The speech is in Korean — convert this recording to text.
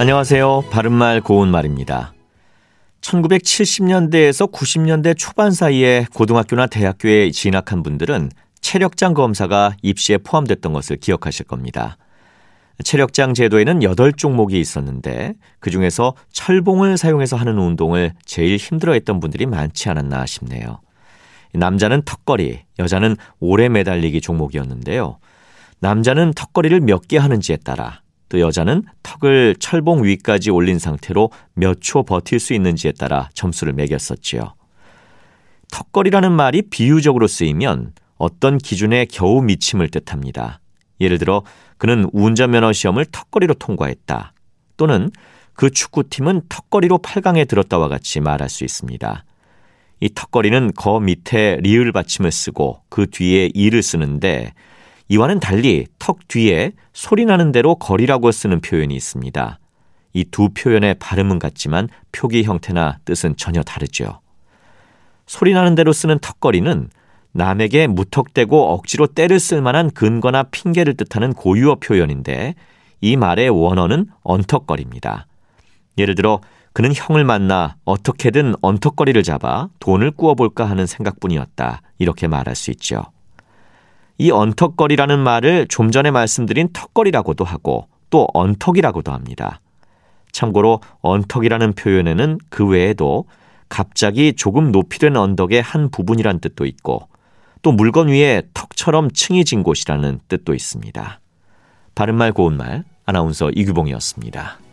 안녕하세요. 바른말 고운말입니다. 1970년대에서 90년대 초반 사이에 고등학교나 대학교에 진학한 분들은 체력장 검사가 입시에 포함됐던 것을 기억하실 겁니다. 체력장 제도에는 8종목이 있었는데 그중에서 철봉을 사용해서 하는 운동을 제일 힘들어했던 분들이 많지 않았나 싶네요. 남자는 턱걸이, 여자는 오래 매달리기 종목이었는데요. 남자는 턱걸이를 몇 개 하는지에 따라 또 여자는 턱을 철봉 위까지 올린 상태로 몇 초 버틸 수 있는지에 따라 점수를 매겼었지요. 턱걸이라는 말이 비유적으로 쓰이면 어떤 기준에 겨우 미침을 뜻합니다. 예를 들어 그는 운전면허 시험을 턱걸이로 통과했다. 또는 그 축구팀은 턱걸이로 8강에 들었다와 같이 말할 수 있습니다. 이 턱걸이는 거 밑에 리을 받침을 쓰고 그 뒤에 이를 쓰는데 이와는 달리 턱 뒤에 소리 나는 대로 거리라고 쓰는 표현이 있습니다. 이 두 표현의 발음은 같지만 표기 형태나 뜻은 전혀 다르죠. 소리 나는 대로 쓰는 턱걸이는 남에게 무턱대고 억지로 때를 쓸 만한 근거나 핑계를 뜻하는 고유어 표현인데 이 말의 원어는 언턱거리입니다. 예를 들어 그는 형을 만나 어떻게든 언턱거리를 잡아 돈을 꾸어볼까 하는 생각뿐이었다. 이렇게 말할 수 있죠. 이 언턱거리라는 말을 좀 전에 말씀드린 턱거리라고도 하고 또 언턱이라고도 합니다. 참고로 언턱이라는 표현에는 그 외에도 갑자기 조금 높이 된 언덕의 한 부분이란 뜻도 있고 또 물건 위에 턱처럼 층이 진 곳이라는 뜻도 있습니다. 바른말 고운말 아나운서 이규봉이었습니다.